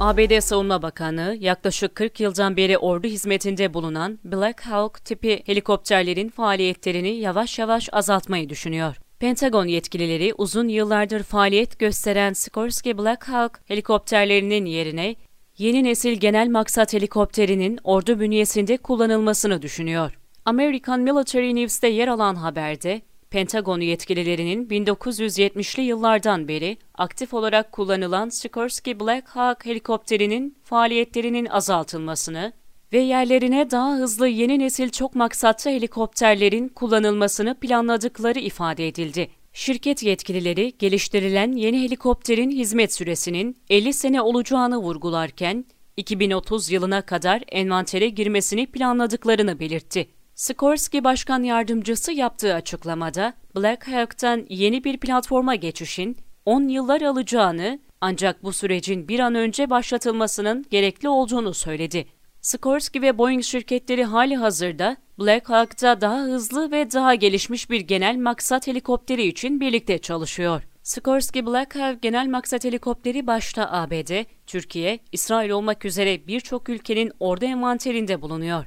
ABD Savunma Bakanı yaklaşık 40 yıldan beri ordu hizmetinde bulunan Black Hawk tipi helikopterlerin faaliyetlerini yavaş yavaş azaltmayı düşünüyor. Pentagon yetkilileri uzun yıllardır faaliyet gösteren Sikorsky Black Hawk helikopterlerinin yerine yeni nesil genel maksat helikopterinin ordu bünyesinde kullanılmasını düşünüyor. American Military News'te yer alan haberde, Pentagon yetkililerinin 1970'li yıllardan beri aktif olarak kullanılan Sikorsky Black Hawk helikopterinin faaliyetlerinin azaltılmasını ve yerlerine daha hızlı yeni nesil çok maksatlı helikopterlerin kullanılmasını planladıkları ifade edildi. Şirket yetkilileri geliştirilen yeni helikopterin hizmet süresinin 50 sene olacağını vurgularken 2030 yılına kadar envantere girmesini planladıklarını belirtti. Sikorsky Başkan Yardımcısı yaptığı açıklamada Black Hawk'tan yeni bir platforma geçişin 10 yıllar alacağını ancak bu sürecin bir an önce başlatılmasının gerekli olduğunu söyledi. Sikorsky ve Boeing şirketleri hali hazırda Black Hawk'ta daha hızlı ve daha gelişmiş bir genel maksat helikopteri için birlikte çalışıyor. Sikorsky Black Hawk genel maksat helikopteri başta ABD, Türkiye, İsrail olmak üzere birçok ülkenin ordu envanterinde bulunuyor.